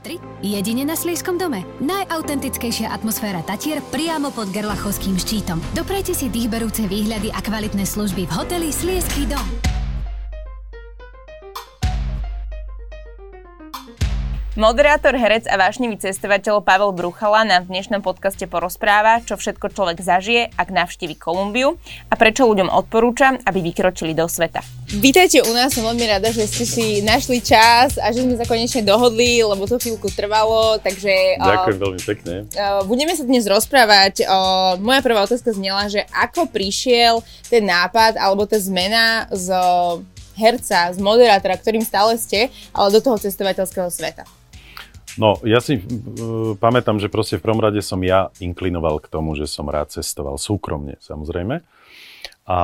Tatry? Jedine na Slieskom dome. Najautentickejšia atmosféra Tatier priamo pod Gerlachovským štítom. Doprajte si dýchberúce výhľady a kvalitné služby v hoteli Slieský dom. Moderátor, herec a vášnivý cestovateľ Pavel Bruchala nám v dnešnom podcaste porozpráva, čo všetko človek zažije, ak navštívi Kolumbiu a prečo ľuďom odporúča, aby vykročili do sveta. Vítajte u nás, som veľmi rada, že ste si našli čas a že sme sa konečne dohodli, lebo to chvíľku trvalo, takže... Ďakujem uh, veľmi pekne. Uh, budeme sa dnes rozprávať. Uh, moja prvá otázka znela, že ako prišiel ten nápad alebo tá zmena z herca, z moderátora, ktorým stále ste, ale do toho cestovateľského sveta. No, ja si uh, pamätám, že proste v prvom rade som ja inklinoval k tomu, že som rád cestoval súkromne, samozrejme. A,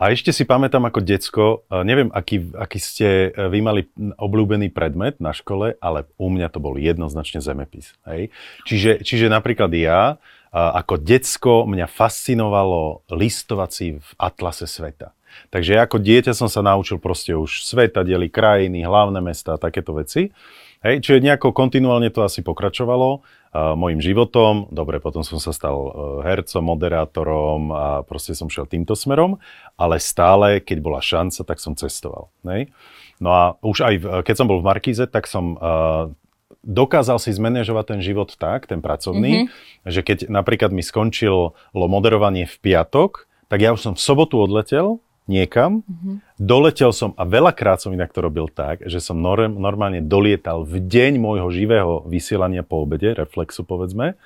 a ešte si pamätám ako decko, uh, neviem, aký, aký ste uh, vy mali obľúbený predmet na škole, ale u mňa to bol jednoznačne zemepis. Hej? Čiže, čiže napríklad ja, uh, ako decko, mňa fascinovalo listovací v atlase sveta. Takže ja ako dieťa som sa naučil proste už sveta, deli krajiny, hlavné mesta a takéto veci. Hej, čiže nejako kontinuálne to asi pokračovalo uh, mojim životom. Dobre, potom som sa stal uh, hercom, moderátorom a proste som šiel týmto smerom, ale stále, keď bola šanca, tak som cestoval. Hej. No a už aj keď som bol v Markíze, tak som uh, dokázal si zmanéžovať ten život tak, ten pracovný, mm-hmm. že keď napríklad mi skončilo moderovanie v piatok, tak ja už som v sobotu odletel niekam, mm-hmm. doletel som a veľakrát som inak to robil tak, že som norm, normálne dolietal v deň môjho živého vysielania po obede, reflexu povedzme.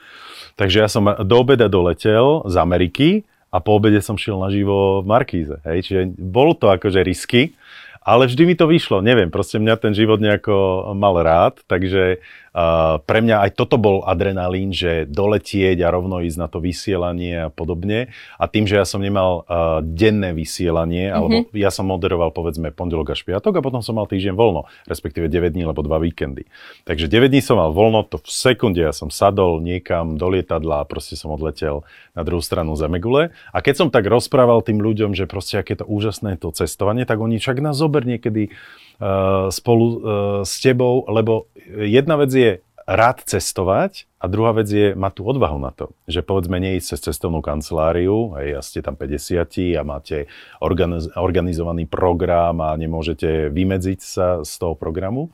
Takže ja som do obeda doletel z Ameriky a po obede som šiel naživo v Markíze. Hej? Čiže bolo to akože risky, ale vždy mi to vyšlo, neviem, proste mňa ten život nejako mal rád, takže pre mňa aj toto bol adrenalín, že doletieť a rovno ísť na to vysielanie a podobne. A tým, že ja som nemal uh, denné vysielanie, mm-hmm. alebo ja som moderoval povedzme pondelok až piatok a potom som mal týždeň voľno, respektíve 9 dní, alebo 2 víkendy. Takže 9 dní som mal voľno, to v sekunde ja som sadol niekam do lietadla a proste som odletel na druhú stranu Zemegule. A keď som tak rozprával tým ľuďom, že proste aké to úžasné to cestovanie, tak oni však nás zober niekedy spolu uh, s tebou, lebo jedna vec je rád cestovať a druhá vec je mať tú odvahu na to. Že povedzme neísť cez cestovnú kanceláriu, aj ja ste tam 50 a máte organiz- organizovaný program a nemôžete vymedziť sa z toho programu,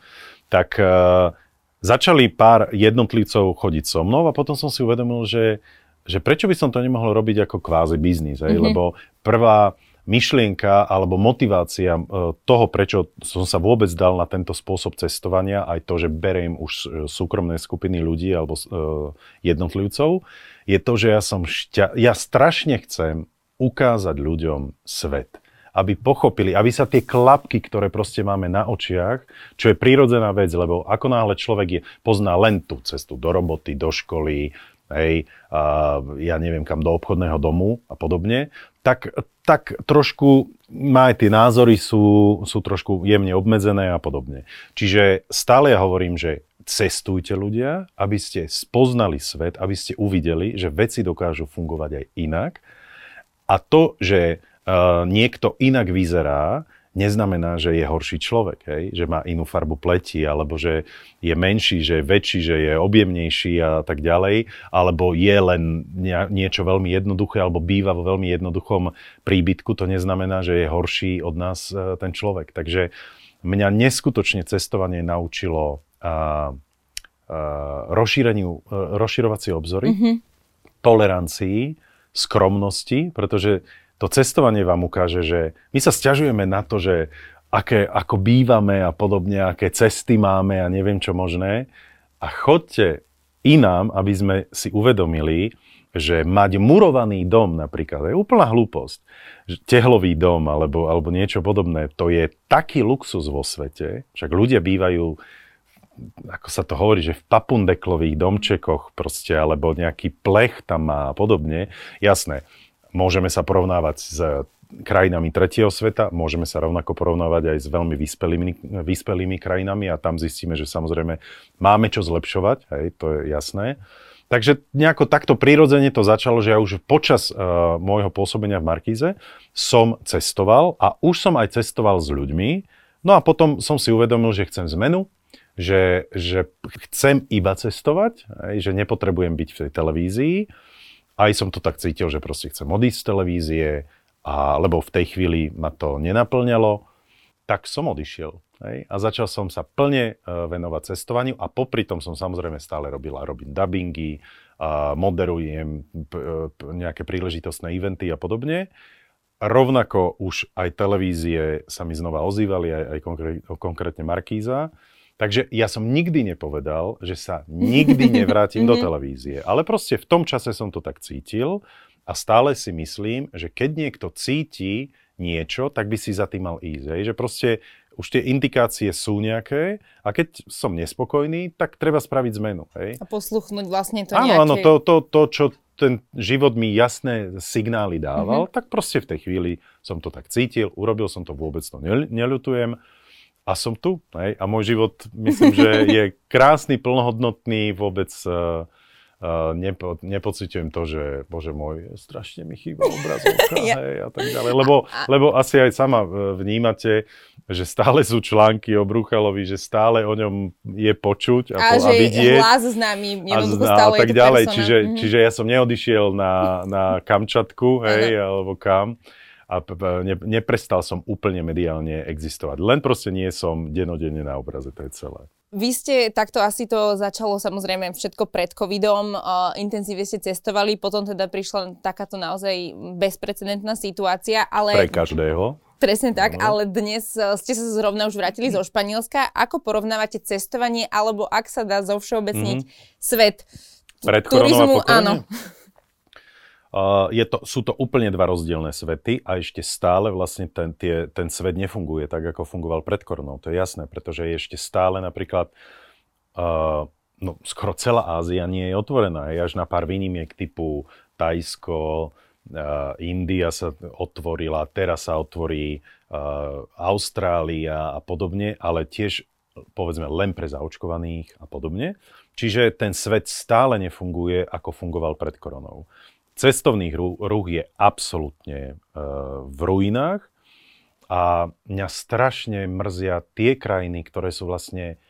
tak uh, začali pár jednotlivcov chodiť so mnou a potom som si uvedomil, že, že prečo by som to nemohol robiť ako kvázi biznis, mm-hmm. lebo prvá myšlienka alebo motivácia e, toho, prečo som sa vôbec dal na tento spôsob cestovania, aj to, že beriem už e, súkromné skupiny ľudí alebo e, jednotlivcov, je to, že ja som šťa... ja strašne chcem ukázať ľuďom svet. Aby pochopili, aby sa tie klapky, ktoré proste máme na očiach, čo je prírodzená vec, lebo ako náhle človek je, pozná len tú cestu do roboty, do školy, hej, a ja neviem kam, do obchodného domu a podobne, tak, tak trošku má aj tie názory sú, sú trošku jemne obmedzené a podobne. Čiže stále ja hovorím, že cestujte ľudia, aby ste spoznali svet, aby ste uvideli, že veci dokážu fungovať aj inak. A to, že uh, niekto inak vyzerá, neznamená, že je horší človek, hej? že má inú farbu pleti, alebo že je menší, že je väčší, že je objemnejší a tak ďalej, alebo je len niečo veľmi jednoduché, alebo býva vo veľmi jednoduchom príbytku, to neznamená, že je horší od nás e, ten človek. Takže mňa neskutočne cestovanie naučilo a, a, rozšíreniu, e, rozširovacie obzory, mm-hmm. tolerancii, skromnosti, pretože to cestovanie vám ukáže, že my sa stiažujeme na to, že aké, ako bývame a podobne, aké cesty máme a neviem čo možné. A chodte inám, aby sme si uvedomili, že mať murovaný dom napríklad je úplná hlúposť. Tehlový dom alebo, alebo niečo podobné, to je taký luxus vo svete. Však ľudia bývajú, ako sa to hovorí, že v papundeklových domčekoch proste, alebo nejaký plech tam má a podobne. Jasné, Môžeme sa porovnávať s krajinami tretieho sveta, môžeme sa rovnako porovnávať aj s veľmi vyspelými, vyspelými krajinami a tam zistíme, že samozrejme máme čo zlepšovať, hej, to je jasné. Takže nejako takto prirodzene to začalo, že ja už počas uh, môjho pôsobenia v Markíze som cestoval a už som aj cestoval s ľuďmi. No a potom som si uvedomil, že chcem zmenu, že, že chcem iba cestovať, hej, že nepotrebujem byť v tej televízii. Aj som to tak cítil, že proste chcem odísť z televízie, a, lebo v tej chvíli ma to nenaplňalo, tak som odišiel. Hej, a začal som sa plne uh, venovať cestovaniu a popri tom som samozrejme stále robil a robím dubbingy, uh, moderujem p- p- nejaké príležitostné eventy a podobne. Rovnako už aj televízie sa mi znova ozývali, aj, aj konkrét, konkrétne Markíza. Takže ja som nikdy nepovedal, že sa nikdy nevrátim do televízie. Ale proste v tom čase som to tak cítil a stále si myslím, že keď niekto cíti niečo, tak by si za tým mal ísť. Hej? Že proste už tie indikácie sú nejaké a keď som nespokojný, tak treba spraviť zmenu. Hej? A posluchnúť vlastne to áno, nejaké... Áno, to, to, to, čo ten život mi jasné signály dával, mm-hmm. tak proste v tej chvíli som to tak cítil, urobil som to, vôbec to neľutujem a som tu. Hej? A môj život, myslím, že je krásny, plnohodnotný, vôbec uh, uh, nepo, nepocitujem to, že bože môj, strašne mi chýba obrazovka ja. hej, a tak ďalej. Lebo, lebo asi aj sama vnímate, že stále sú články o Bruchalovi, že stále o ňom je počuť a, a, po, že a vidieť. hlas známy, a, stále a tak ďalej. Čiže, mm-hmm. čiže ja som neodišiel na, na Kamčatku, hej, alebo kam a ne, neprestal som úplne mediálne existovať. Len proste nie som denodenne na obraze, to je celé. Vy ste takto asi to začalo samozrejme všetko pred covidom, uh, intenzívne ste cestovali, potom teda prišla takáto naozaj bezprecedentná situácia, ale... Pre každého. Presne tak, no. ale dnes ste sa zrovna už vrátili zo Španielska. Ako porovnávate cestovanie, alebo ak sa dá zovšeobecniť mm-hmm. svet Pred turizmu? Áno. Je to, sú to úplne dva rozdielne svety a ešte stále vlastne ten, tie, ten svet nefunguje tak, ako fungoval pred koronou. To je jasné, pretože je ešte stále napríklad uh, no, skoro celá Ázia nie je otvorená. Je až na pár výnimiek typu Tajsko, Uh, India sa otvorila, teraz sa otvorí uh, Austrália a podobne, ale tiež povedzme len pre zaočkovaných a podobne. Čiže ten svet stále nefunguje, ako fungoval pred koronou. Cestovný ruch je absolútne uh, v ruinách a mňa strašne mrzia tie krajiny, ktoré sú vlastne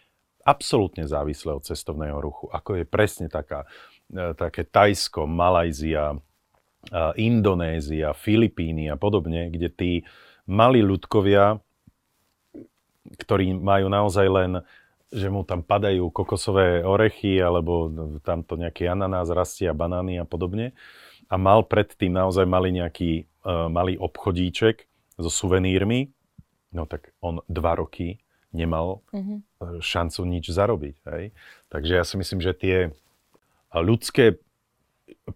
absolútne závislé od cestovného ruchu, ako je presne taká, také Tajsko, Malajzia, Indonézia, Filipíny a podobne, kde tí malí ľudkovia, ktorí majú naozaj len, že mu tam padajú kokosové orechy alebo tamto nejaký ananás rastie a banány a podobne. A mal predtým naozaj mali nejaký uh, malý obchodíček so suvenírmi, no tak on dva roky nemal mm-hmm. šancu nič zarobiť. Hej? Takže ja si myslím, že tie ľudské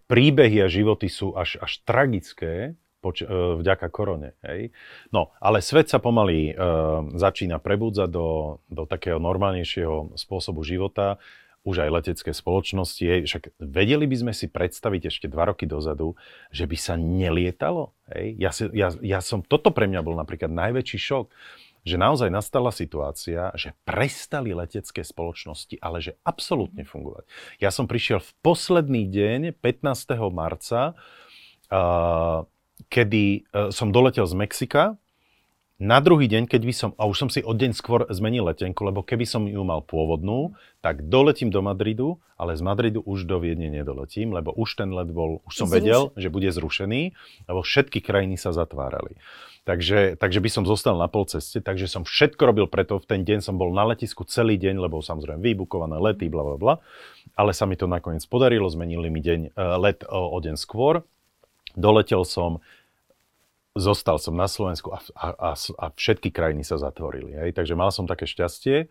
príbehy a životy sú až, až tragické poč- e, vďaka korone. Hej? No, ale svet sa pomaly uh, začína prebudzať do, do takého normálnejšieho spôsobu života. Už aj letecké spoločnosti. Však vedeli by sme si predstaviť ešte dva roky dozadu, že by sa nelietalo. Hej? Ja, si, ja, ja som, toto pre mňa bol napríklad najväčší šok že naozaj nastala situácia, že prestali letecké spoločnosti, ale že absolútne fungovať. Ja som prišiel v posledný deň, 15. marca, uh, kedy uh, som doletel z Mexika na druhý deň, keď by som, a už som si o deň skôr zmenil letenku, lebo keby som ju mal pôvodnú, tak doletím do Madridu, ale z Madridu už do Viedne nedoletím, lebo už ten let bol, už som Zruš... vedel, že bude zrušený, lebo všetky krajiny sa zatvárali. Takže, takže by som zostal na pol ceste, takže som všetko robil preto, v ten deň som bol na letisku celý deň, lebo samozrejme vybukované lety, bla bla bla, ale sa mi to nakoniec podarilo, zmenili mi deň, eh, let o, o deň skôr, doletel som, zostal som na Slovensku a, a, a, všetky krajiny sa zatvorili. Hej? Takže mal som také šťastie.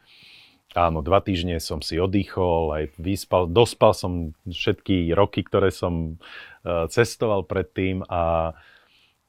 Áno, dva týždne som si oddychol, aj vyspal, dospal som všetky roky, ktoré som uh, cestoval predtým a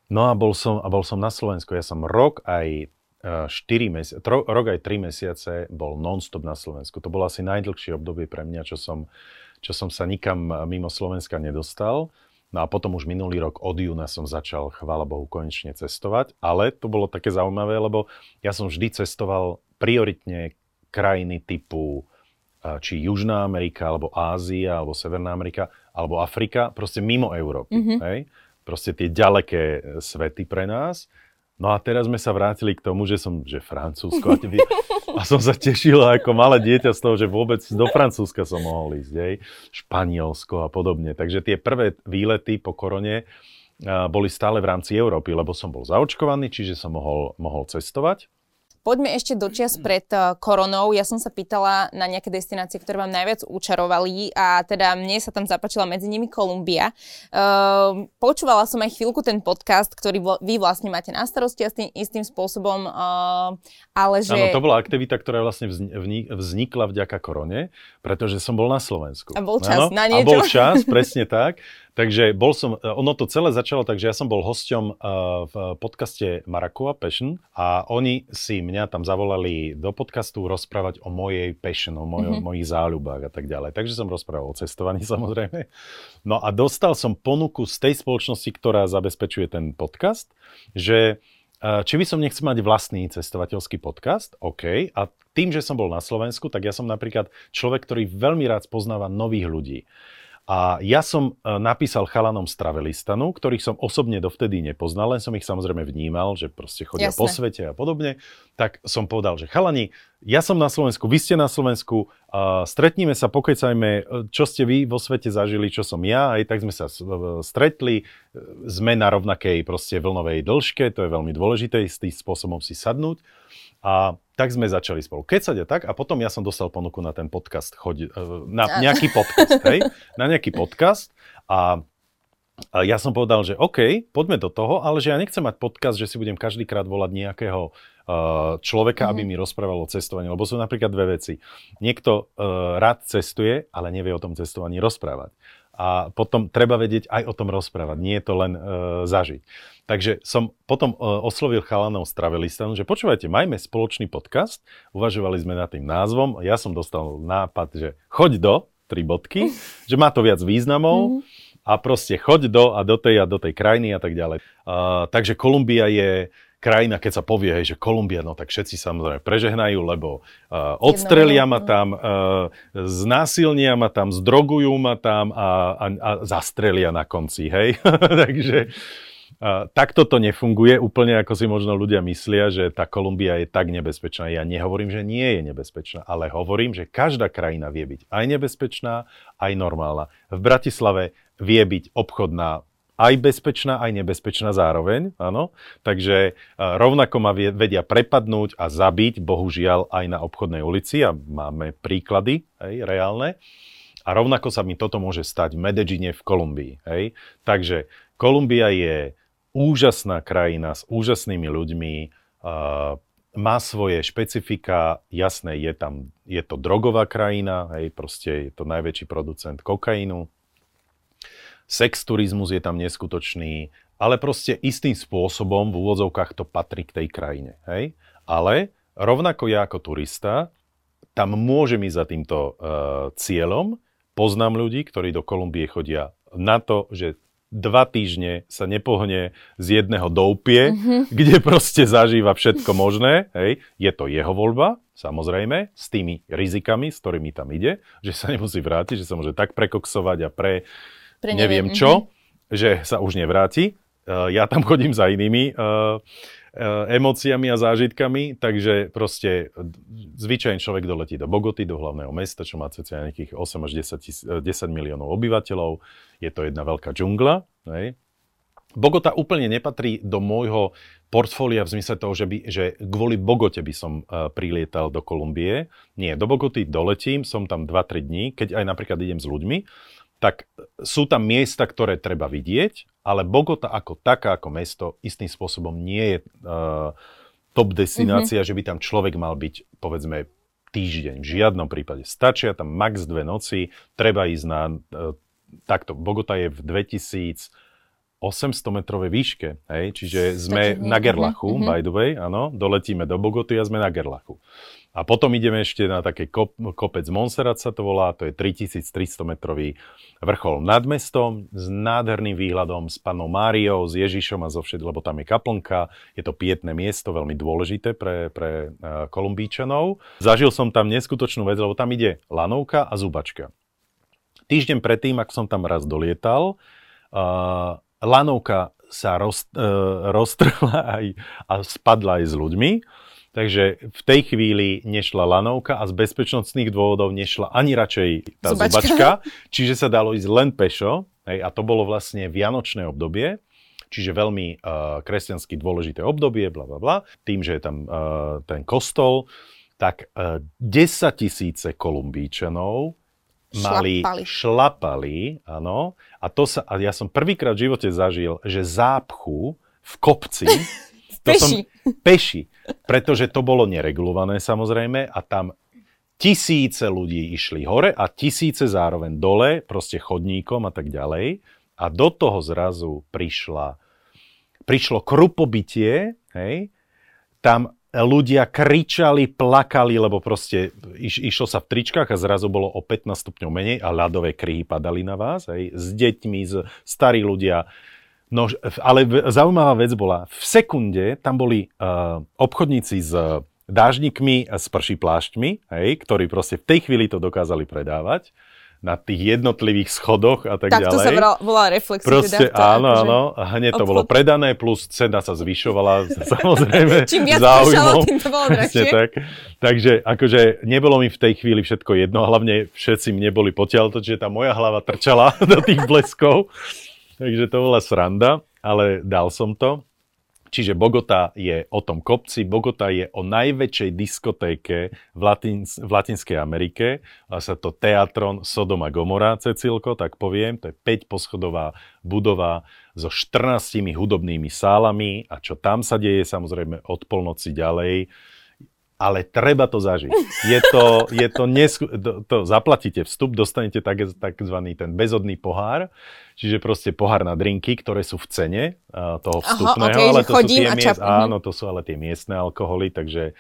no a bol som, a bol som na Slovensku. Ja som rok aj uh, 4 mesiace, rok aj 3 mesiace bol non-stop na Slovensku. To bolo asi najdlhšie obdobie pre mňa, čo som, čo som sa nikam mimo Slovenska nedostal. No a potom už minulý rok od júna som začal, chvála Bohu, konečne cestovať. Ale to bolo také zaujímavé, lebo ja som vždy cestoval prioritne krajiny typu či Južná Amerika, alebo Ázia, alebo Severná Amerika, alebo Afrika, proste mimo Európy. Mm-hmm. Hej? Proste tie ďaleké svety pre nás. No a teraz sme sa vrátili k tomu, že som, že Francúzsko a, tebe, a som sa tešil ako malé dieťa z toho, že vôbec do Francúzska som mohol ísť, hej? Španielsko a podobne. Takže tie prvé výlety po korone boli stále v rámci Európy, lebo som bol zaočkovaný, čiže som mohol, mohol cestovať. Poďme ešte do čias pred uh, koronou. Ja som sa pýtala na nejaké destinácie, ktoré vám najviac učarovali a teda mne sa tam zapáčila medzi nimi Kolumbia. Uh, počúvala som aj chvíľku ten podcast, ktorý vy vlastne máte na starosti a s tým istým spôsobom, uh, ale že... Áno, to bola aktivita, ktorá vlastne vznikla vďaka korone, pretože som bol na Slovensku. A bol čas ano? na niečo. A bol čas, presne tak. Takže bol som, ono to celé začalo tak, že ja som bol hosťom v podcaste Marakua Passion a oni si mňa tam zavolali do podcastu rozprávať o mojej passion, o moj, mm-hmm. mojich záľubách a tak ďalej. Takže som rozprával o cestovaní samozrejme. No a dostal som ponuku z tej spoločnosti, ktorá zabezpečuje ten podcast, že či by som nechcel mať vlastný cestovateľský podcast, OK. A tým, že som bol na Slovensku, tak ja som napríklad človek, ktorý veľmi rád poznáva nových ľudí. A ja som e, napísal chalanom z Travelistanu, ktorých som osobne dovtedy nepoznal, len som ich samozrejme vnímal, že proste chodia Jasne. po svete a podobne. Tak som povedal, že chalani, ja som na Slovensku, vy ste na Slovensku, uh, stretníme sa, pokecajme, e, čo ste vy vo svete zažili, čo som ja, aj tak sme sa stretli, sme na rovnakej proste vlnovej dĺžke, to je veľmi dôležité, s tým spôsobom si sadnúť. A tak sme začali spolu kecať a tak a potom ja som dostal ponuku na ten podcast, choď, e, na nejaký podcast, hej, na nejaký podcast a a ja som povedal, že OK, poďme do toho, ale že ja nechcem mať podcast, že si budem každýkrát volať nejakého uh, človeka, mm-hmm. aby mhm. mi rozprával o cestovaní, lebo sú napríklad dve veci. Niekto uh, rád cestuje, ale nevie o tom cestovaní rozprávať a potom treba vedieť aj o tom rozprávať, nie je to len uh, zažiť. Takže som potom uh, oslovil chalanov z Travelistanu, že počúvajte, majme spoločný podcast, uvažovali sme nad tým názvom, ja som dostal nápad, že choď do, tri bodky, že má to viac významov a proste choď do a do tej a do tej krajiny a tak ďalej. Uh, takže Kolumbia je krajina, keď sa povie, hej, že Kolumbia, no tak všetci samozrejme prežehnajú, lebo uh, odstrelia ma tam, uh, znásilnia ma tam, zdrogujú ma tam a, a, a zastrelia na konci, hej. Takže takto to nefunguje úplne, ako si možno ľudia myslia, že tá Kolumbia je tak nebezpečná. Ja nehovorím, že nie je nebezpečná, ale hovorím, že každá krajina vie byť aj nebezpečná, aj normálna. V Bratislave vie byť obchodná aj bezpečná, aj nebezpečná zároveň, áno. Takže rovnako ma vedia prepadnúť a zabiť, bohužiaľ, aj na obchodnej ulici a máme príklady, hej, reálne. A rovnako sa mi toto môže stať v Medellíne v Kolumbii, hej. Takže Kolumbia je úžasná krajina s úžasnými ľuďmi, má svoje špecifika, jasné, je tam, je to drogová krajina, hej, proste je to najväčší producent kokainu, sex turizmus je tam neskutočný, ale proste istým spôsobom v úvodzovkách to patrí k tej krajine. Hej? Ale rovnako ja ako turista tam môžem ísť za týmto uh, cieľom. Poznám ľudí, ktorí do Kolumbie chodia na to, že dva týždne sa nepohne z jedného doupie, mm-hmm. kde proste zažíva všetko možné. Hej. Je to jeho voľba, samozrejme, s tými rizikami, s ktorými tam ide, že sa nemusí vrátiť, že sa môže tak prekoksovať a pre pre neviem, neviem čo, mm-hmm. že sa už nevráti. Uh, ja tam chodím za inými uh, emóciami a zážitkami, takže proste zvyčajný človek doletí do Bogoty, do hlavného mesta, čo má cca nejakých 8 až 10, 10 miliónov obyvateľov. Je to jedna veľká džungla. Hej. Bogota úplne nepatrí do môjho portfólia v zmysle toho, že, by, že kvôli Bogote by som uh, prilietal do Kolumbie. Nie, do Bogoty doletím, som tam 2-3 dní, keď aj napríklad idem s ľuďmi, tak sú tam miesta, ktoré treba vidieť, ale Bogota ako taká, ako mesto, istým spôsobom nie je uh, top destinácia, mm-hmm. že by tam človek mal byť, povedzme, týždeň. V žiadnom prípade. Stačia tam max dve noci, treba ísť na... Uh, takto, Bogota je v 2000 800 metrovej výške, hej? čiže sme Stačí, na Gerlachu, mm-hmm. by the way, áno, doletíme do Bogoty a sme na Gerlachu. A potom ideme ešte na taký kop, kopec Monserrat sa to volá, to je 3300 metrový vrchol nad mestom s nádherným výhľadom s panou Máriou, s Ježišom a zo všetkým, lebo tam je kaplnka, je to pietné miesto, veľmi dôležité pre, pre uh, Kolumbíčanov. Zažil som tam neskutočnú vec, lebo tam ide lanovka a zubačka. Týždeň predtým, ak som tam raz dolietal, uh, lanovka sa roz, e, roztrhla aj a spadla aj s ľuďmi. Takže v tej chvíli nešla lanovka a z bezpečnostných dôvodov nešla ani radšej tá Zubačka. zubačka, čiže sa dalo ísť len pešo. Hej, a to bolo vlastne vianočné obdobie, čiže veľmi uh, kresťansky dôležité obdobie, bla bla bla. Tým, že je tam uh, ten kostol, tak uh, 10 tisíce kolumbíčanov mali, Šlapali. šlapali, áno. A, to sa, a ja som prvýkrát v živote zažil, že zápchu v kopci, to som, peši. peši, pretože to bolo neregulované samozrejme a tam tisíce ľudí išli hore a tisíce zároveň dole, proste chodníkom a tak ďalej. A do toho zrazu prišla, prišlo krupobytie, hej, tam ľudia kričali, plakali, lebo proste iš, išlo sa v tričkách a zrazu bolo o 15 stupňov menej a ľadové kryhy padali na vás, hej, s deťmi, s starí ľudia. No, ale zaujímavá vec bola, v sekunde tam boli uh, obchodníci s dážnikmi a s prší plášťmi, hej, ktorí proste v tej chvíli to dokázali predávať na tých jednotlivých schodoch a tak, Tak to ďalej. sa volá, volá reflex. Proste teda, áno, akože- áno, hneď to obchod. bolo predané, plus cena sa zvyšovala, samozrejme, Čím viac záujmom. tým to bolo drahšie. tak. Takže akože nebolo mi v tej chvíli všetko jedno, hlavne všetci mi neboli potiaľto, že tá moja hlava trčala do tých bleskov. Takže to bola sranda, ale dal som to. Čiže Bogota je o tom kopci, Bogota je o najväčšej diskotéke v, Latin, v Latinskej Amerike. A sa to Teatron Sodom a Gomora, Cecilko, tak poviem. To je 5 poschodová budova so 14 hudobnými sálami a čo tam sa deje samozrejme od polnoci ďalej. Ale treba to zažiť. Je to, je to, nesku- to, to zaplatíte vstup, dostanete tak, takzvaný ten bezodný pohár, čiže proste pohár na drinky, ktoré sú v cene uh, toho Aha, vstupného, okej, ale že to sú tie a miest, áno, to sú ale tie miestne alkoholy, takže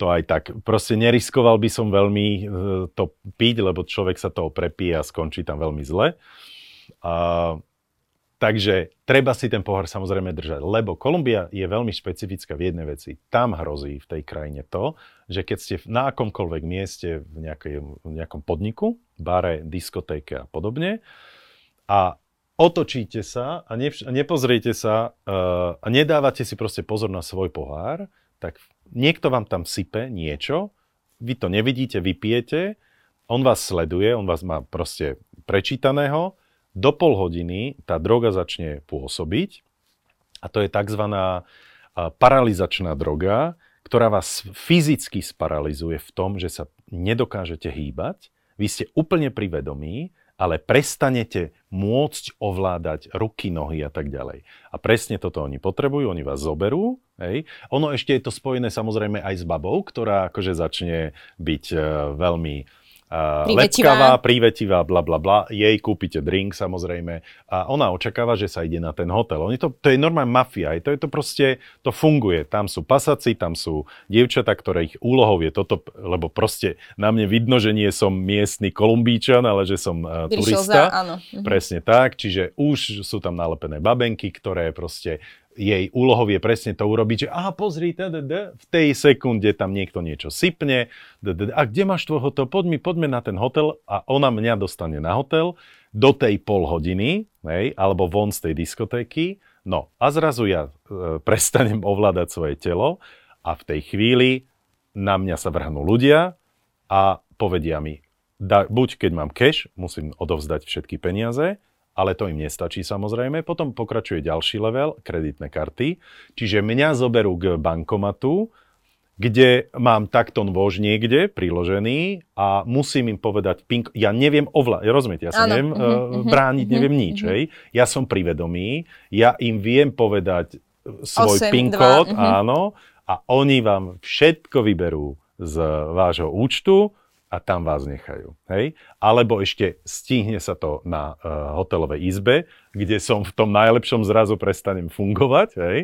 to aj tak. Proste neriskoval by som veľmi uh, to piť, lebo človek sa toho prepije a skončí tam veľmi zle. Uh, Takže treba si ten pohár samozrejme držať, lebo Kolumbia je veľmi špecifická v jednej veci. Tam hrozí v tej krajine to, že keď ste na akomkoľvek mieste v, nejakej, v nejakom podniku, bare, diskotéke a podobne, a otočíte sa a a nepozriete sa uh, a nedávate si proste pozor na svoj pohár, tak niekto vám tam sype niečo, vy to nevidíte, vypijete, on vás sleduje, on vás má proste prečítaného, do pol hodiny tá droga začne pôsobiť a to je tzv. paralizačná droga, ktorá vás fyzicky sparalizuje v tom, že sa nedokážete hýbať, vy ste úplne pri vedomí, ale prestanete môcť ovládať ruky, nohy a tak ďalej. A presne toto oni potrebujú, oni vás zoberú. Hej. Ono ešte je to spojené samozrejme aj s babou, ktorá akože začne byť uh, veľmi uh, lepkavá, prívetivá, bla bla bla. Jej kúpite drink samozrejme a ona očakáva, že sa ide na ten hotel. Oni to, to je normálna mafia, to je to proste, to funguje. Tam sú pasaci, tam sú dievčatá, ktoré ich úlohou je toto, lebo proste na mne vidno, že nie som miestny kolumbíčan, ale že som uh, turista. za, áno. Mhm. Presne tak, čiže už sú tam nalepené babenky, ktoré proste jej úlohou je presne to urobiť, že aha, pozri, tdd, v tej sekunde tam niekto niečo sypne, tdd, a kde máš tvoj hotel, poďme, poďme na ten hotel. A ona mňa dostane na hotel do tej pol hodiny, hej, alebo von z tej diskotéky, no a zrazu ja e, prestanem ovládať svoje telo a v tej chvíli na mňa sa vrhnú ľudia a povedia mi, da, buď keď mám cash, musím odovzdať všetky peniaze, ale to im nestačí samozrejme. Potom pokračuje ďalší level, kreditné karty. Čiže mňa zoberú k bankomatu, kde mám takto nôž niekde priložený a musím im povedať PIN. Ja neviem ovládať, rozumiete, ja sa Áno, neviem uh, brániť, mhm, neviem nič. Hej. Ja som privedomý, ja im viem povedať svoj Osem, PIN dva, kód, áno, a oni vám všetko vyberú z vášho účtu a tam vás nechajú. Hej? Alebo ešte stihne sa to na uh, hotelovej izbe, kde som v tom najlepšom zrazu prestanem fungovať. Hej?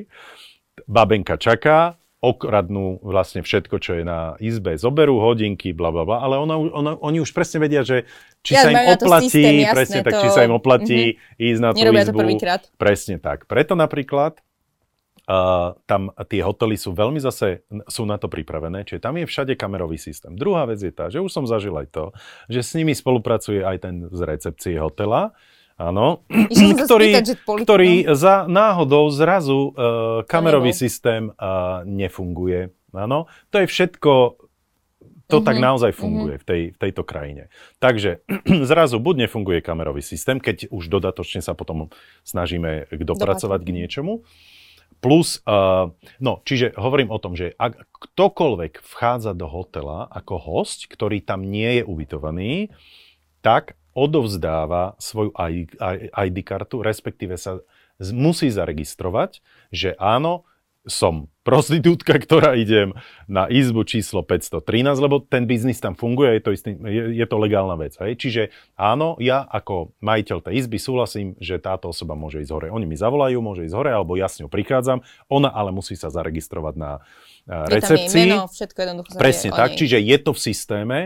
Babenka čaká, okradnú vlastne všetko, čo je na izbe, zoberú hodinky, bla bla bla, ale ona, ona, oni už presne vedia, že či Ja, sa im to oplatí, systém, jasné, presne tak, to- či sa im oplatí ísť na tú Nerobia to izbu. prvýkrát. Presne tak. Preto napríklad Uh, tam tie hotely sú veľmi zase, sú na to pripravené, čiže tam je všade kamerový systém. Druhá vec je tá, že už som zažil aj to, že s nimi spolupracuje aj ten z recepcie hotela áno, ktorý, spýtať, ktorý za náhodou zrazu uh, kamerový nebol. systém uh, nefunguje. Áno, to je všetko, to Mhm, tak naozaj funguje v, tej, v tejto krajine. Takže zrazu buď nefunguje kamerový systém, keď už dodatočne sa potom snažíme dopracovať k niečomu, Plus, uh, no, čiže hovorím o tom, že ak ktokoľvek vchádza do hotela ako host, ktorý tam nie je ubytovaný, tak odovzdáva svoju ID kartu, respektíve sa musí zaregistrovať, že áno, som prostitútka, ktorá idem na izbu číslo 513, lebo ten biznis tam funguje, je to, istý, je, je to legálna vec. Hej? Čiže áno, ja ako majiteľ tej izby súhlasím, že táto osoba môže ísť hore. Oni mi zavolajú, môže ísť hore, alebo ja s ňou prichádzam. Ona ale musí sa zaregistrovať na uh, Je tam jej recepcii. meno, všetko jednoducho Presne tak, čiže je to v systéme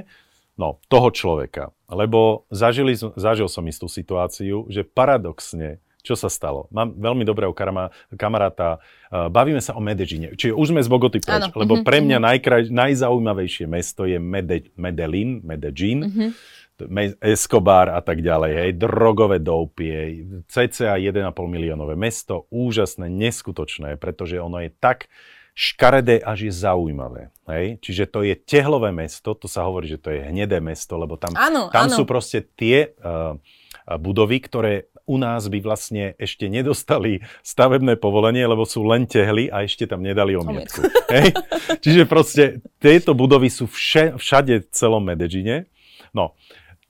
no, toho človeka. Lebo zažili, zažil som istú situáciu, že paradoxne, čo sa stalo? Mám veľmi dobrého karama, kamaráta, uh, bavíme sa o Medellíne, čiže už sme z Bogoty preč, Áno, lebo mhm, pre mňa najkraj, najzaujímavejšie mesto je Mede, Medellín, Medellín, Mhm. Me- Escobar a tak ďalej, hej, drogové doupie, cca 1,5 miliónové mesto, úžasné, neskutočné, pretože ono je tak škaredé, až je zaujímavé. Hej? Čiže to je tehlové mesto, to sa hovorí, že to je hnedé mesto, lebo tam, Áno, tam áno. sú proste tie uh, budovy, ktoré u nás by vlastne ešte nedostali stavebné povolenie, lebo sú len tehly a ešte tam nedali omietku. Hej? Čiže proste tieto budovy sú vše, všade v celom Medellíne. No,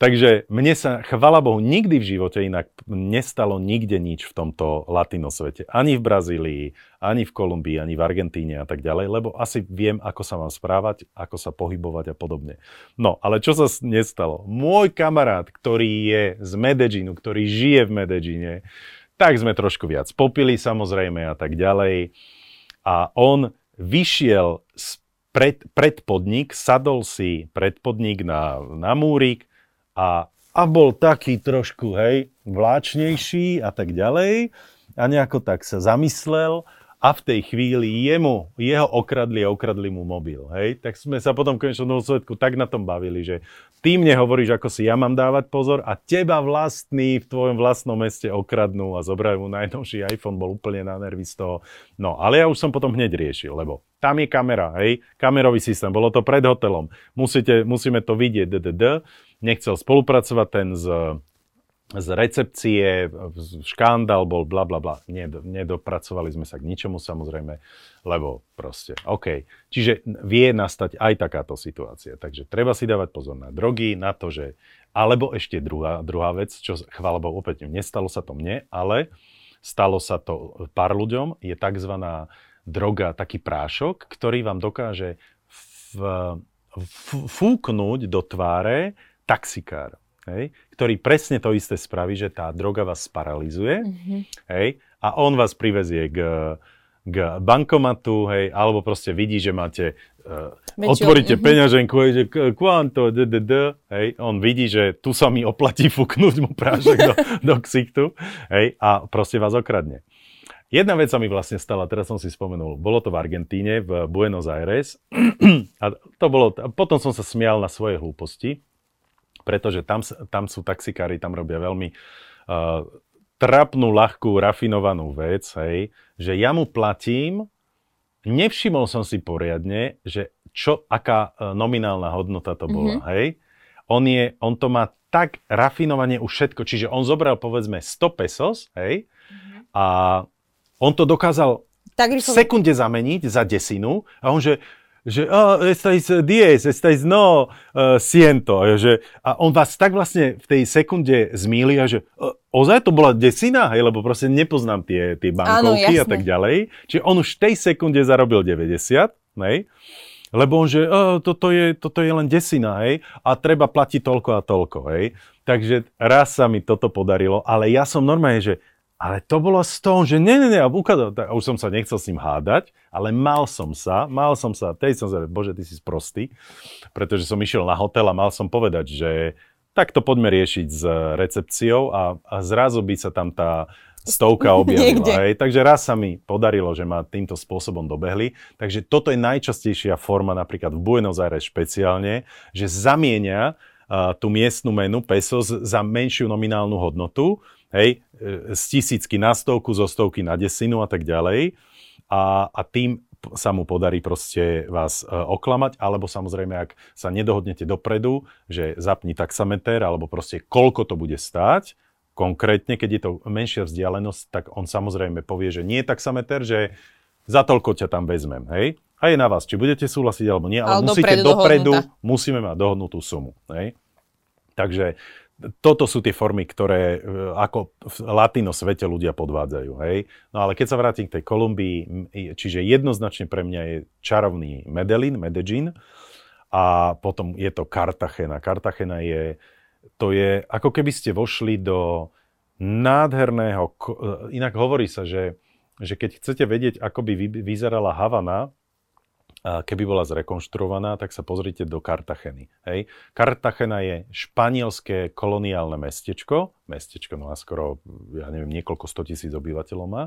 takže mne sa, chvala Bohu, nikdy v živote inak nestalo nikde nič v tomto latinosvete. Ani v Brazílii, ani v Kolumbii, ani v Argentíne a tak ďalej, lebo asi viem, ako sa mám správať, ako sa pohybovať a podobne. No, ale čo sa nestalo? Môj kamarát, ktorý je z Medellínu, ktorý žije v Medellíne, tak sme trošku viac popili samozrejme a tak ďalej. A on vyšiel pred, pred podnik, sadol si pred podnik na, na múrik a, a bol taký trošku, hej, vláčnejší a tak ďalej. A nejako tak sa zamyslel a v tej chvíli jemu, jeho okradli a okradli mu mobil. Hej? Tak sme sa potom v konečnom dôsledku tak na tom bavili, že ty mne hovoríš, ako si ja mám dávať pozor a teba vlastný v tvojom vlastnom meste okradnú a zobrajú mu najnovší iPhone, bol úplne na nervy z toho. No, ale ja už som potom hneď riešil, lebo tam je kamera, hej, kamerový systém, bolo to pred hotelom, Musíte, musíme to vidieť, ddd. Nechcel spolupracovať ten z z recepcie, škandál bol, bla bla bla. Ned, nedopracovali sme sa k ničomu samozrejme, lebo proste, OK. Čiže vie nastať aj takáto situácia. Takže treba si dávať pozor na drogy, na to, že... Alebo ešte druhá, druhá vec, čo chvála Bohu opäť nestalo sa to mne, ale stalo sa to pár ľuďom, je tzv. droga, taký prášok, ktorý vám dokáže v, fúknuť do tváre taxikár hej, ktorý presne to isté spraví, že tá droga vás sparalizuje Mhm. hej, a on vás privezie k, k bankomatu, hej, alebo proste vidí, že máte, uh, Väčšiu- otvoríte mhm. peňaženku, hej, že kvanto, d, d, d, hej, on vidí, že tu sa mi oplatí fúknuť mu prášok do, do ksichtu, hej, a proste vás okradne. Jedna vec sa mi vlastne stala, teraz som si spomenul, bolo to v Argentíne, v Buenos Aires a to bolo, potom som sa smial na svoje hlúposti, pretože tam, tam sú taxikári, tam robia veľmi uh, trapnú, ľahkú, rafinovanú vec, hej, že ja mu platím, nevšimol som si poriadne, že čo, aká uh, nominálna hodnota to bola, hej. On, je, on to má tak rafinovane už všetko, čiže on zobral povedzme 100 pesos, hej, a on to dokázal Tak v sekunde zameniť za desinu a on že, že oh, estáis 10, estáis no uh, ciento. A, že, a on vás tak vlastne v tej sekunde zmýli a že uh, ozaj to bola desina, hej, lebo proste nepoznám tie, tie bankovky a tak ďalej. Čiže on už v tej sekunde zarobil 90, hej, lebo on, že oh, toto, je, toto je len desina, hej, a treba platiť toľko a toľko, hej. Takže raz sa mi toto podarilo, ale ja som normálne, že ale to bolo z toho, že nie, nie, nie, a ukázal, tak, už som sa nechcel s ním hádať, ale mal som sa, mal som sa, tej som sa, bože, ty si sprostý, pretože som išiel na hotel a mal som povedať, že tak to poďme riešiť s recepciou a, a zrazu by sa tam tá stovka objavila. Hej. Takže raz sa mi podarilo, že ma týmto spôsobom dobehli. Takže toto je najčastejšia forma napríklad v Buenos Aires špeciálne, že zamienia uh, tú miestnu menu pesos za menšiu nominálnu hodnotu, hej, e, z tisícky na stovku, zo stovky na desinu a tak ďalej. A, a tým sa mu podarí proste vás uh, oklamať, alebo samozrejme, ak sa nedohodnete dopredu, že zapni taxameter, alebo proste koľko to bude stáť, konkrétne, keď je to menšia vzdialenosť, tak on samozrejme povie, že nie je taxameter, že za toľko ťa tam vezmem, hej? A je na vás, či budete súhlasiť alebo nie, ale, ale musíte dopredu, dopredu musíme mať dohodnutú sumu, hej? Takže toto sú tie formy, ktoré e, ako v latino svete ľudia podvádzajú, hej? No ale keď sa vrátim k tej Kolumbii, čiže jednoznačne pre mňa je čarovný Medellín, Medellín a potom je to Cartagena. Cartagena je, to je, ako keby ste vošli do nádherného, e, inak hovorí sa, že že keď chcete vedieť, ako by vyzerala Havana, keby bola zrekonštruovaná, tak sa pozrite do Kartacheny. Hej. Kartachena je španielské koloniálne mestečko, mestečko no a skoro, ja neviem, niekoľko stotisíc obyvateľov má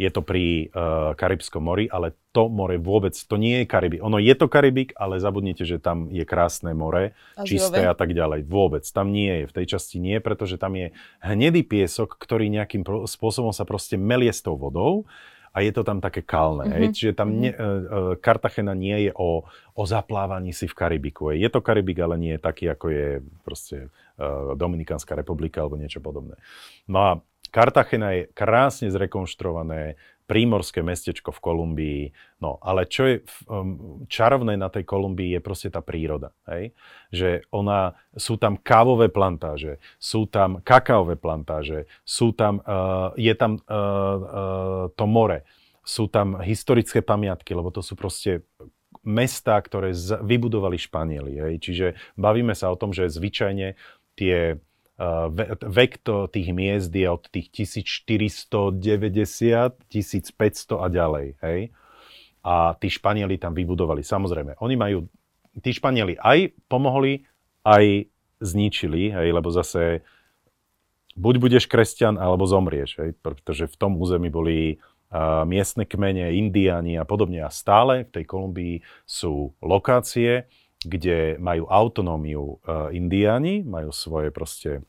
je to pri uh, Karibskom mori, ale to more vôbec, to nie je Karibik. Ono je to Karibik, ale zabudnite, že tam je krásne more, Azilové. čisté a tak ďalej. Vôbec. Tam nie je, v tej časti nie, pretože tam je hnedý piesok, ktorý nejakým spôsobom sa proste melie s tou vodou a je to tam také kalné. Mm-hmm. Hej? Čiže tam mm-hmm. ne, Kartachena nie je o, o zaplávaní si v Karibiku. Je to Karibik, ale nie je taký, ako je proste uh, Dominikánska republika alebo niečo podobné. No a Kartachena je krásne zrekonštruované prímorské mestečko v Kolumbii. No, ale čo je um, čarovné na tej Kolumbii je proste tá príroda. Hej? Že ona, sú tam kávové plantáže, sú tam kakaové plantáže, sú tam, uh, je tam uh, uh, to more, sú tam historické pamiatky, lebo to sú proste mestá, ktoré z, vybudovali Španieli. Hej? Čiže bavíme sa o tom, že zvyčajne tie vek to, tých miest je od tých 1490, 1500 a ďalej. Hej? A tí Španieli tam vybudovali. Samozrejme, oni majú, tí Španieli aj pomohli, aj zničili, hej, lebo zase buď budeš kresťan, alebo zomrieš, hej, pretože v tom území boli uh, miestne kmene, indiáni a podobne. A stále v tej Kolumbii sú lokácie, kde majú autonómiu uh, indiáni, majú svoje proste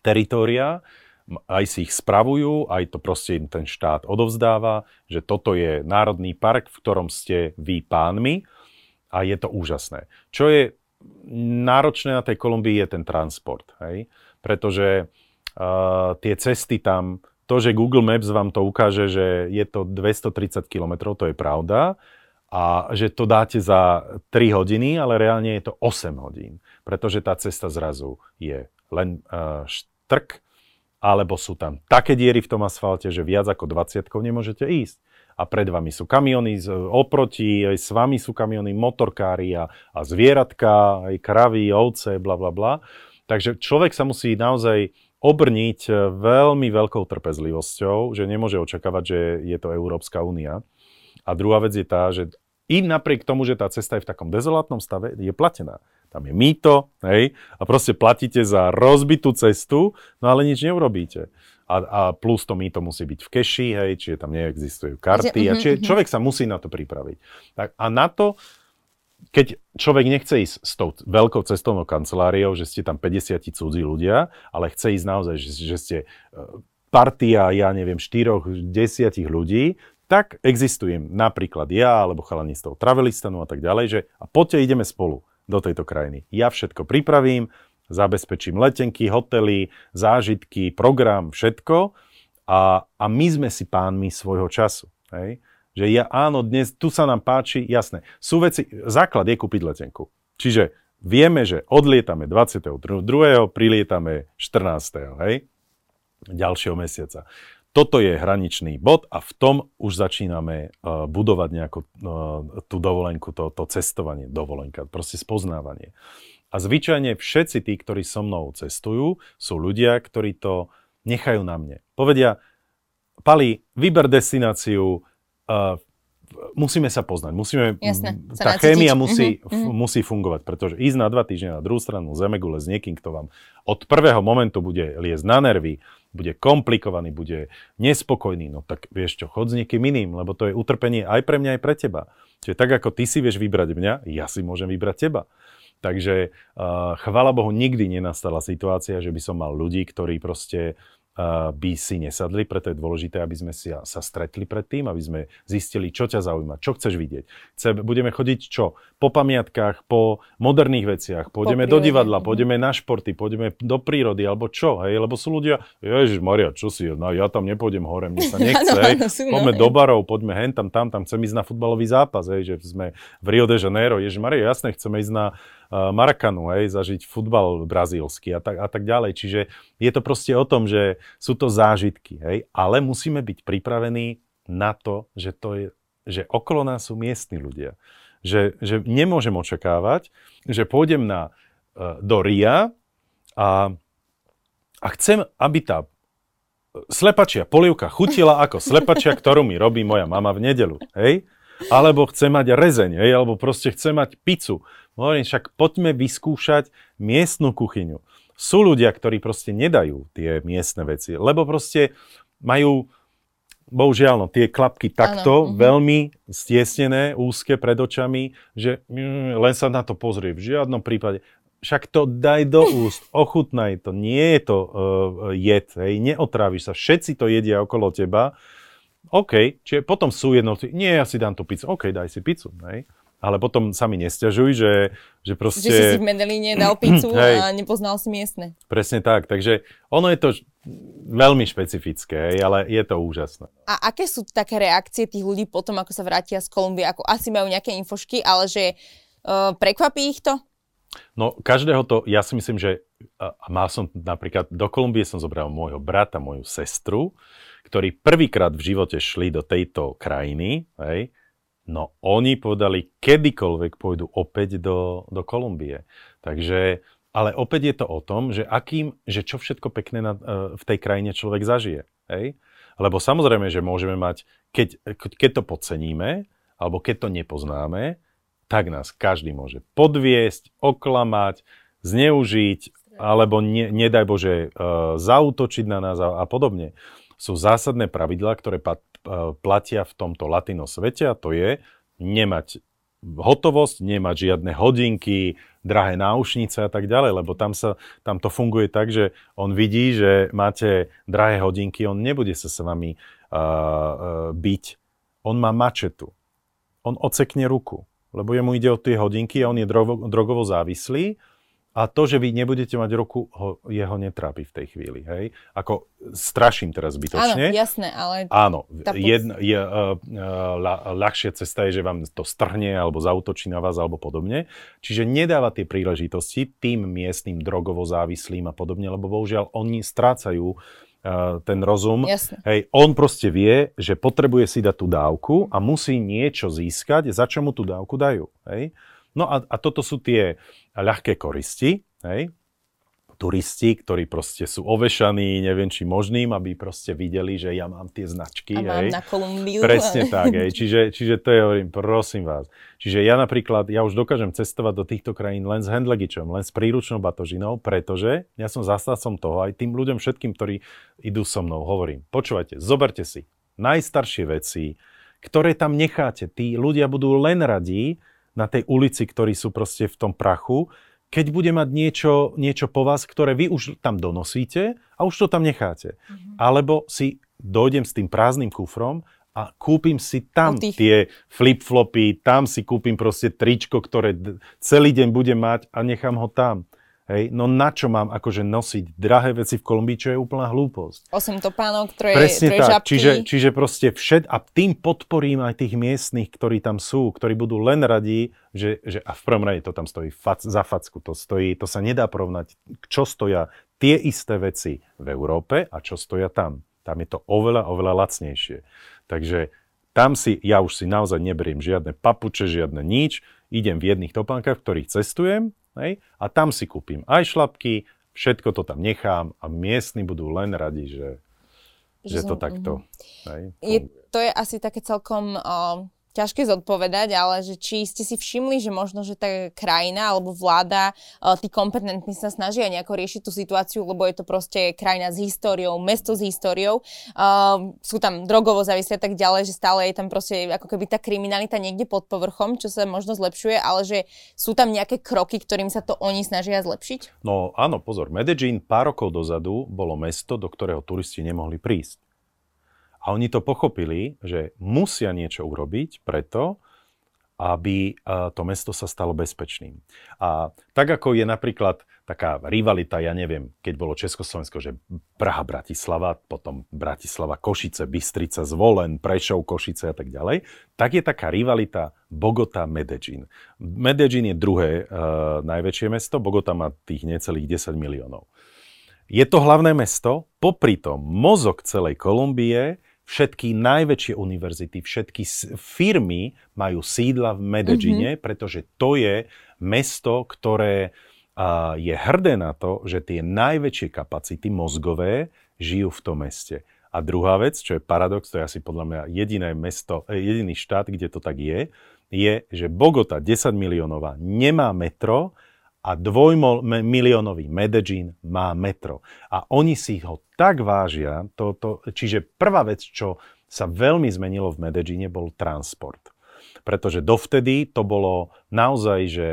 teritória, aj si ich spravujú, aj to proste im ten štát odovzdáva, že toto je národný park, v ktorom ste vy pánmi a je to úžasné. Čo je náročné na tej Kolumbii je ten transport, hej? pretože uh, tie cesty tam, to, že Google Maps vám to ukáže, že je to 230 km, to je pravda, a že to dáte za 3 hodiny, ale reálne je to 8 hodín, pretože tá cesta zrazu je len uh, štrk, alebo sú tam také diery v tom asfalte, že viac ako 20 nemôžete ísť. A pred vami sú kamiony, oproti, aj s vami sú kamiony, motorkári a, a zvieratka, aj kravy, ovce, bla bla bla. Takže človek sa musí naozaj obrniť e, veľmi veľkou trpezlivosťou, že nemôže očakávať, že je to Európska únia. A druhá vec je tá, že i napriek tomu, že tá cesta je v takom dezolátnom stave, je platená tam je mýto, hej, a proste platíte za rozbitú cestu, no ale nič neurobíte. A, a plus to mýto musí byť v keši, hej, čiže tam neexistujú karty, a mhm, čiže mhm. človek sa musí na to pripraviť. Tak, a na to, keď človek nechce ísť s tou veľkou cestovnou kanceláriou, že ste tam 50 cudzí ľudia, ale chce ísť naozaj, že, že ste e, partia, ja neviem, 4, 10 ľudí, tak existujem napríklad ja, alebo chalani z toho travelistanu a tak ďalej, že a poďte ideme spolu do tejto krajiny. Ja všetko pripravím, zabezpečím letenky, hotely, zážitky, program, všetko a, a my sme si pánmi svojho času. Hej? Že ja áno, dnes tu sa nám páči, jasné. Sú veci, základ je kúpiť letenku. Čiže vieme, že odlietame 22. prilietame 14. Hej? ďalšieho mesiaca toto je hraničný bod a v tom už začíname uh, budovať nejakú uh, tú dovolenku, to, to cestovanie, dovolenka, proste spoznávanie. A zvyčajne všetci tí, ktorí so mnou cestujú, sú ľudia, ktorí to nechajú na mne. Povedia, Pali, vyber destináciu, uh, musíme sa poznať, musíme, Jasne, tá chémia musí, mm-hmm. f- musí fungovať, pretože ísť na dva týždne na druhú stranu Zemegule s niekým, kto vám od prvého momentu bude liesť na nervy, bude komplikovaný, bude nespokojný, no tak vieš čo, chod s niekým iným, lebo to je utrpenie aj pre mňa, aj pre teba. Čiže tak ako ty si vieš vybrať mňa, ja si môžem vybrať teba. Takže uh, chvala Bohu, nikdy nenastala situácia, že by som mal ľudí, ktorí proste by si nesadli, preto je dôležité, aby sme si sa stretli predtým, aby sme zistili, čo ťa zaujíma, čo chceš vidieť. Chce, budeme chodiť čo? Po pamiatkách, po moderných veciach, pôjdeme po do divadla, pôjdeme na športy, pôjdeme do prírody, alebo čo, hej? Lebo sú ľudia, Ježiš Maria, čo si, no ja tam nepôjdem hore, mne sa nechce, hej? poďme do barov, poďme hen tam, tam, tam, chcem ísť na futbalový zápas, hej? že sme v Rio de Janeiro, Ježiš Maria, jasne, chceme ísť na Marakanu, hej, zažiť futbal brazílsky a tak, a tak ďalej. Čiže je to proste o tom, že sú to zážitky, hej, ale musíme byť pripravení na to, že, to je, že okolo nás sú miestni ľudia. Že, že nemôžem očakávať, že pôjdem na, e, do RIA a, a chcem, aby tá slepačia polievka chutila ako slepačia, ktorú mi robí moja mama v nedelu. Hej? Alebo chce mať rezeň, hej? alebo proste chce mať pizzu. Hovorím, však poďme vyskúšať miestnu kuchyňu. Sú ľudia, ktorí proste nedajú tie miestne veci, lebo proste majú, bohužiaľ, no, tie klapky takto, ano, uh-huh. veľmi stiesnené, úzke pred očami, že mm, len sa na to pozrie. V žiadnom prípade. Však to daj do úst, ochutnaj to. Nie je to uh, jed, hej, neotráviš sa. Všetci to jedia okolo teba. OK, čiže potom sú jednotliví, nie, ja si dám tú pizzu. OK, daj si pizzu, hej ale potom sa mi nestiažuj, že, že proste... Že si v Medelíne dal pizzu hej, a nepoznal si miestne. Presne tak, takže ono je to veľmi špecifické, ale je to úžasné. A aké sú také reakcie tých ľudí potom, ako sa vrátia z Kolumbie? Ako asi majú nejaké infošky, ale že uh, prekvapí ich to? No, každého to, ja si myslím, že a mal som napríklad, do Kolumbie som zobral môjho brata, moju sestru, ktorí prvýkrát v živote šli do tejto krajiny, hej, No oni povedali, kedykoľvek pôjdu opäť do, do Kolumbie. Takže, ale opäť je to o tom, že, akým, že čo všetko pekné na, e, v tej krajine človek zažije. Hej? Lebo samozrejme, že môžeme mať, keď, keď to podceníme, alebo keď to nepoznáme, tak nás každý môže podviesť, oklamať, zneužiť, alebo ne, nedaj Bože, uh, zautočiť na nás a, a podobne. Sú zásadné pravidlá, ktoré E, platia v tomto latino svete a to je nemať hotovosť, nemať žiadne hodinky, drahé náušnice a tak ďalej, lebo tam, sa, tam to funguje tak, že on vidí, že máte drahé hodinky, on nebude sa s vami uh, uh, byť. On má mačetu. On ocekne ruku, lebo jemu ide o tie hodinky a on je drogo, drogovo závislý a to, že vy nebudete mať roku, ho, jeho netrápi v tej chvíli. Hej? Ako straším teraz zbytočne. Áno, jasné, ale... Áno, jedna, je, uh, uh, ľahšia cesta je, že vám to strhne alebo zautočí na vás alebo podobne. Čiže nedáva tie príležitosti tým miestnym drogovo závislým a podobne, lebo bohužiaľ oni strácajú uh, ten rozum. Jasne. Hej, on proste vie, že potrebuje si dať tú dávku a musí niečo získať, za čo mu tú dávku dajú. Hej? No a, a toto sú tie ľahké koristi, hej? turisti, ktorí proste sú ovešaní, neviem či možným, aby proste videli, že ja mám tie značky. A mám hej. na Kolumbiu. Presne tak, hej. Čiže, čiže to je, hovorím, prosím vás. Čiže ja napríklad, ja už dokážem cestovať do týchto krajín len s handlegičom, len s príručnou batožinou, pretože ja som zastancom toho, aj tým ľuďom všetkým, ktorí idú so mnou, hovorím, počúvajte, zoberte si najstaršie veci, ktoré tam necháte. Tí ľudia budú len radí, na tej ulici, ktorí sú proste v tom prachu, keď bude mať niečo, niečo po vás, ktoré vy už tam donosíte a už to tam necháte. Mm-hmm. Alebo si dojdem s tým prázdnym kufrom a kúpim si tam tých... tie flip-flopy, tam si kúpim proste tričko, ktoré celý deň budem mať a nechám ho tam. Hej, no na čo mám akože nosiť drahé veci v Kolumbii, čo je úplná hlúposť. 8 topánok, troje, Presne troje tak. žabky. Čiže, čiže proste všet, a tým podporím aj tých miestnych, ktorí tam sú, ktorí budú len radi, že, že a v prvom rade to tam stojí fac, za facku, to stojí, to sa nedá porovnať, čo stoja tie isté veci v Európe a čo stoja tam. Tam je to oveľa, oveľa lacnejšie. Takže tam si, ja už si naozaj neberiem žiadne papuče, žiadne nič, idem v jedných topánkach, v ktorých cestujem Hej? A tam si kúpim aj šlapky, všetko to tam nechám a miestni budú len radi, že, že, že to takto. Mhm. Hej? Je, to je asi také celkom uh, ťažké zodpovedať, ale že či ste si všimli, že možno, že tá krajina alebo vláda, uh, tí kompetentní sa snažia nejako riešiť tú situáciu, lebo je to proste krajina s históriou, mesto s históriou, uh, sú tam drogovo závislí a tak ďalej, že stále je tam proste ako keby tá kriminalita niekde pod povrchom, čo sa možno zlepšuje, ale že sú tam nejaké kroky, ktorým sa to oni snažia zlepšiť? No áno, pozor, Medellín pár rokov dozadu bolo mesto, do ktorého turisti nemohli prísť. A oni to pochopili, že musia niečo urobiť preto, aby to mesto sa stalo bezpečným. A tak ako je napríklad taká rivalita, ja neviem, keď bolo Československo, že Praha, Bratislava, potom Bratislava, Košice, Bystrica, Zvolen, Prešov, Košice a tak ďalej, tak je taká rivalita Bogota, Medellín. Medellín je druhé uh, najväčšie mesto, Bogota má tých necelých 10 miliónov. Je to hlavné mesto, popri tom mozog celej Kolumbie všetky najväčšie univerzity, všetky firmy majú sídla v Medellíne, mm-hmm. pretože to je mesto, ktoré je hrdé na to, že tie najväčšie kapacity mozgové žijú v tom meste. A druhá vec, čo je paradox, to je asi podľa mňa jediné mesto, eh, jediný štát, kde to tak je, je, že Bogota 10 miliónová nemá metro, a dvojmiliónový Medellín má metro. A oni si ho tak vážia, to, to, čiže prvá vec, čo sa veľmi zmenilo v Medellíne, bol transport. Pretože dovtedy to bolo naozaj, že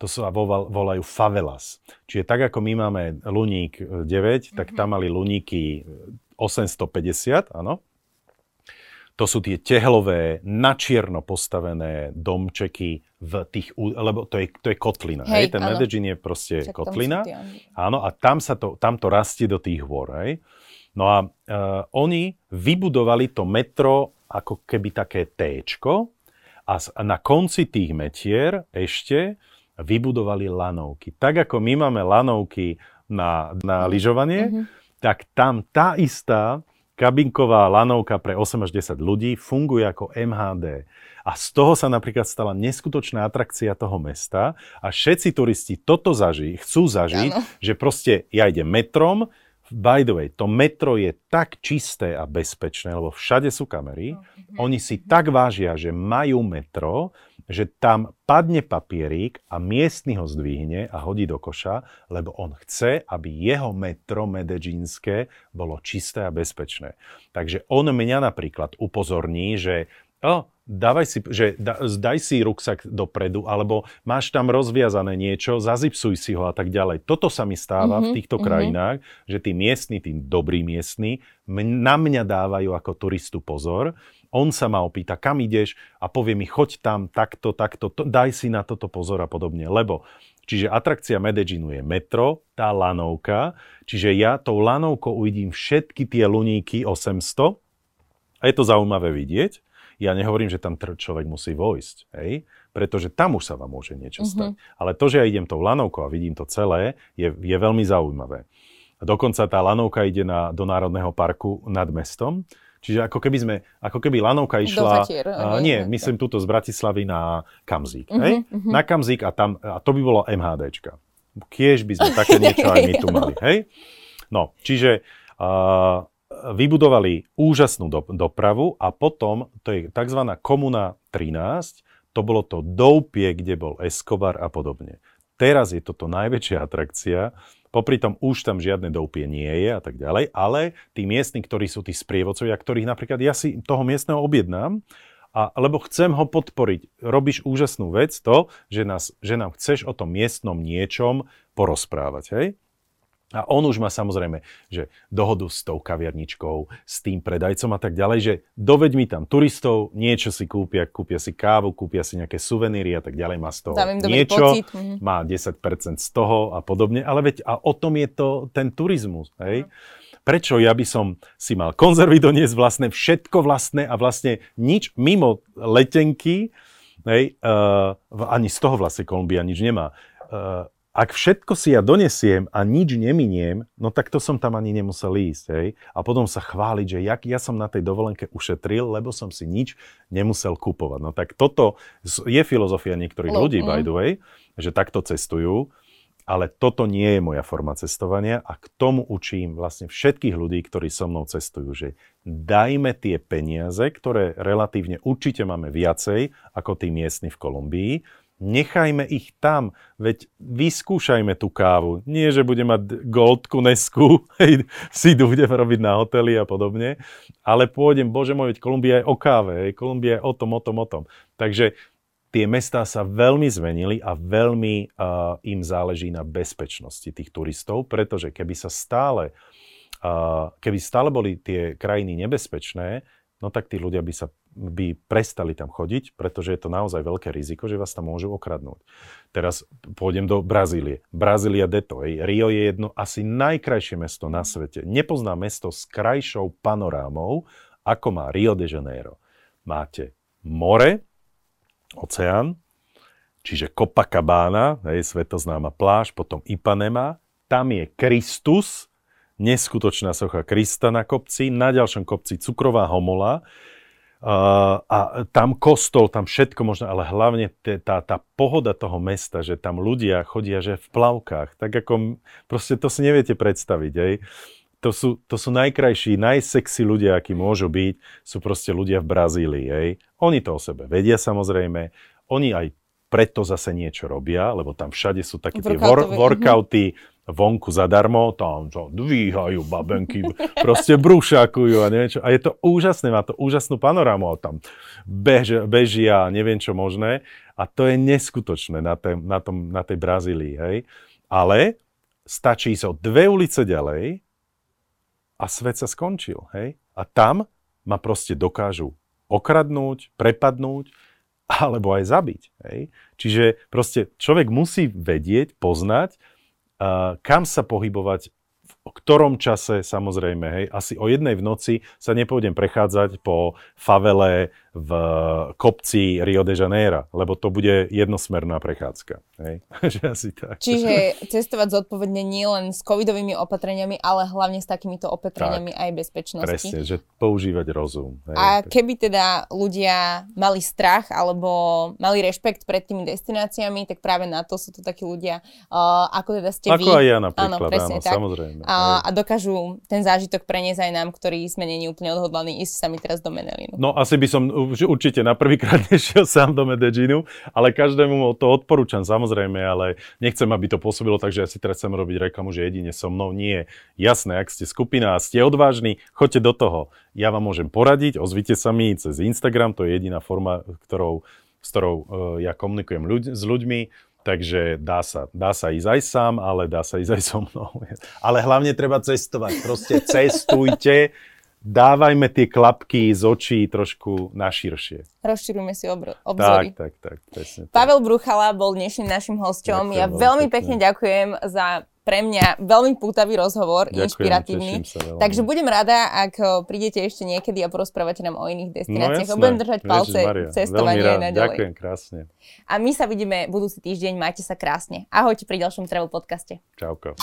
to sa volajú favelas. Čiže tak ako my máme Luník 9, mm-hmm. tak tam mali Luníky 850, áno, to sú tie tehlové, načierno postavené domčeky v tých, lebo to je, to je kotlina, hej, hej? ten Medellín je proste Však kotlina, áno, a tam, sa to, tam to rastie do tých hôr, hej. No a uh, oni vybudovali to metro ako keby také téčko a na konci tých metier ešte vybudovali lanovky. Tak ako my máme lanovky na, na lyžovanie, mm-hmm. tak tam tá istá kabinková lanovka pre 8 až 10 ľudí funguje ako MHD. A z toho sa napríklad stala neskutočná atrakcia toho mesta a všetci turisti toto zažiť, chcú zažiť, ano. že proste ja idem metrom, by the way, to metro je tak čisté a bezpečné, lebo všade sú kamery. Oni si tak vážia, že majú metro, že tam padne papierík a miestny ho zdvihne a hodí do koša, lebo on chce, aby jeho metro medellínske bolo čisté a bezpečné. Takže on mňa napríklad upozorní, že oh, dávaj si, že da, daj si ruksak dopredu, alebo máš tam rozviazané niečo, zazipsuj si ho a tak ďalej. Toto sa mi stáva mm-hmm, v mhm, týchto mm-hmm. krajinách, že tí miestni, tí dobrí miestni, na mňa dávajú ako turistu pozor, on sa ma opýta, kam ideš a povie mi, choď tam, takto, takto, to, daj si na toto pozor a podobne. Lebo, čiže atrakcia Medellínu je metro, tá lanovka, čiže ja tou lanovkou uvidím všetky tie luníky 800 a je to zaujímavé vidieť. Ja nehovorím, že tam človek musí vojsť, hej? pretože tam už sa vám môže niečo mm-hmm. stať. Ale to, že ja idem tou lanovkou a vidím to celé, je, je veľmi zaujímavé. Dokonca tá lanovka ide na, do Národného parku nad mestom, Čiže ako keby sme, ako keby lanovka išla... Fatier, uh, nie, nie, myslím túto z Bratislavy na Kamzík. Uh-huh, hej? Uh-huh. Na Kamzík a, tam, a to by bolo MHDčka. Kiež by sme také niečo aj my tu mali. Hej? No, čiže uh, vybudovali úžasnú do, dopravu a potom, to je tzv. Komuna 13, to bolo to doupie, kde bol Escobar a podobne. Teraz je toto najväčšia atrakcia, Popri tom už tam žiadne doupie nie je a tak ďalej, ale tí miestni, ktorí sú tí sprievodcovia, ktorých napríklad ja si toho miestneho objednám, a, lebo chcem ho podporiť. Robíš úžasnú vec to, že, nás, že nám chceš o tom miestnom niečom porozprávať. Hej? A on už má samozrejme, že dohodu s tou kaviarničkou, s tým predajcom a tak ďalej, že doveď mi tam turistov, niečo si kúpia, kúpia si kávu, kúpia si nejaké suveníry a tak ďalej, má z toho niečo, pocit. Mhm. má 10% z toho a podobne, ale veď a o tom je to ten turizmus, hej? Prečo ja by som si mal konzervy doniesť vlastné, všetko vlastné a vlastne nič mimo letenky, hej, uh, ani z toho vlastne Kolumbia nič nemá. Uh, ak všetko si ja donesiem a nič neminiem, no tak to som tam ani nemusel ísť. Hej? A potom sa chváliť, že jak ja som na tej dovolenke ušetril, lebo som si nič nemusel kupovať. No tak toto je filozofia niektorých no, ľudí, by mm. the way, že takto cestujú. ale toto nie je moja forma cestovania a k tomu učím vlastne všetkých ľudí, ktorí so mnou cestujú, že dajme tie peniaze, ktoré relatívne určite máme viacej ako tí miestni v Kolumbii, nechajme ich tam, veď vyskúšajme tú kávu. Nie, že budem mať goldku, nesku, si budem robiť na hoteli a podobne, ale pôjdem, bože môj, veď Kolumbia je o káve, hej, Kolumbia je o tom, o tom, o tom. Takže tie mestá sa veľmi zmenili a veľmi uh, im záleží na bezpečnosti tých turistov, pretože keby sa stále, uh, keby stále boli tie krajiny nebezpečné, no tak tí ľudia by sa by prestali tam chodiť, pretože je to naozaj veľké riziko, že vás tam môžu okradnúť. Teraz pôjdem do Brazílie. Brazília Deto. Rio je jedno asi najkrajšie mesto na svete. Nepoznám mesto s krajšou panorámou, ako má Rio de Janeiro. Máte more, oceán, čiže Copacabana, hej, svetoznáma pláž, potom Ipanema, tam je Kristus, neskutočná socha Krista na kopci, na ďalšom kopci cukrová homola, Uh, a tam kostol, tam všetko možno, ale hlavne t- tá, tá pohoda toho mesta, že tam ľudia chodia že v plavkách, tak ako proste to si neviete predstaviť, hej. To sú, to sú najkrajší, najsexy ľudia, akí môžu byť, sú proste ľudia v Brazílii, hej. Oni to o sebe vedia samozrejme, oni aj preto zase niečo robia, lebo tam všade sú také tie wor- workouty vonku zadarmo, tam čo, dvíhajú babenky, proste brúšakujú a neviem čo. A je to úžasné, má to úžasnú panorámu, tam bež, bežia, neviem čo možné. A to je neskutočné na, tej, na, tom, na tej Brazílii, hej. Ale stačí so dve ulice ďalej a svet sa skončil, hej. A tam ma proste dokážu okradnúť, prepadnúť, alebo aj zabiť. Hej? Čiže proste človek musí vedieť, poznať, kam sa pohybovať o ktorom čase, samozrejme, hej, asi o jednej v noci sa nepôjdem prechádzať po favele v kopci Rio de Janeiro, lebo to bude jednosmerná prechádzka. Hej? asi tak. Čiže cestovať zodpovedne nie len s covidovými opatreniami, ale hlavne s takýmito opatreniami tak, aj bezpečnosti. Presne, že používať rozum. Hej? A keby teda ľudia mali strach alebo mali rešpekt pred tými destináciami, tak práve na to sú to takí ľudia, uh, ako teda ste ako vy. Ako aj ja napríklad, áno, presne áno, tak. samozrejme. A, a dokážu ten zážitok preniesť aj nám, ktorí sme není úplne odhodlaní ísť sami teraz do Menelinu. No asi by som určite na prvýkrát nešiel sám do Medellínu, ale každému to odporúčam samozrejme, ale nechcem, aby to pôsobilo tak, že ja si teraz chcem robiť reklamu, že jedine so mnou. Nie. Jasné, ak ste skupina a ste odvážni, choďte do toho. Ja vám môžem poradiť, ozvite sa mi cez Instagram, to je jediná forma, ktorou, s ktorou uh, ja komunikujem ľuď, s ľuďmi. Takže dá sa, dá sa ísť aj sám, ale dá sa ísť aj so mnou. Ale hlavne treba cestovať. Proste cestujte, dávajme tie klapky z očí trošku naširšie. Rozširujme si obr- obzory. Tak, tak, tak, presne. Pavel Bruchala bol dnešným našim hosťom. ja veľmi pekne. pekne ďakujem za pre mňa veľmi pútavý rozhovor, Ďakujem, inšpiratívny. Takže budem rada, ak prídete ešte niekedy a porozprávate nám o iných destináciách. No, budem držať palce cestovanie aj naďalej. Ďakujem krásne. A my sa vidíme budúci týždeň. Majte sa krásne. Ahojte pri ďalšom travel podcaste. Čauko.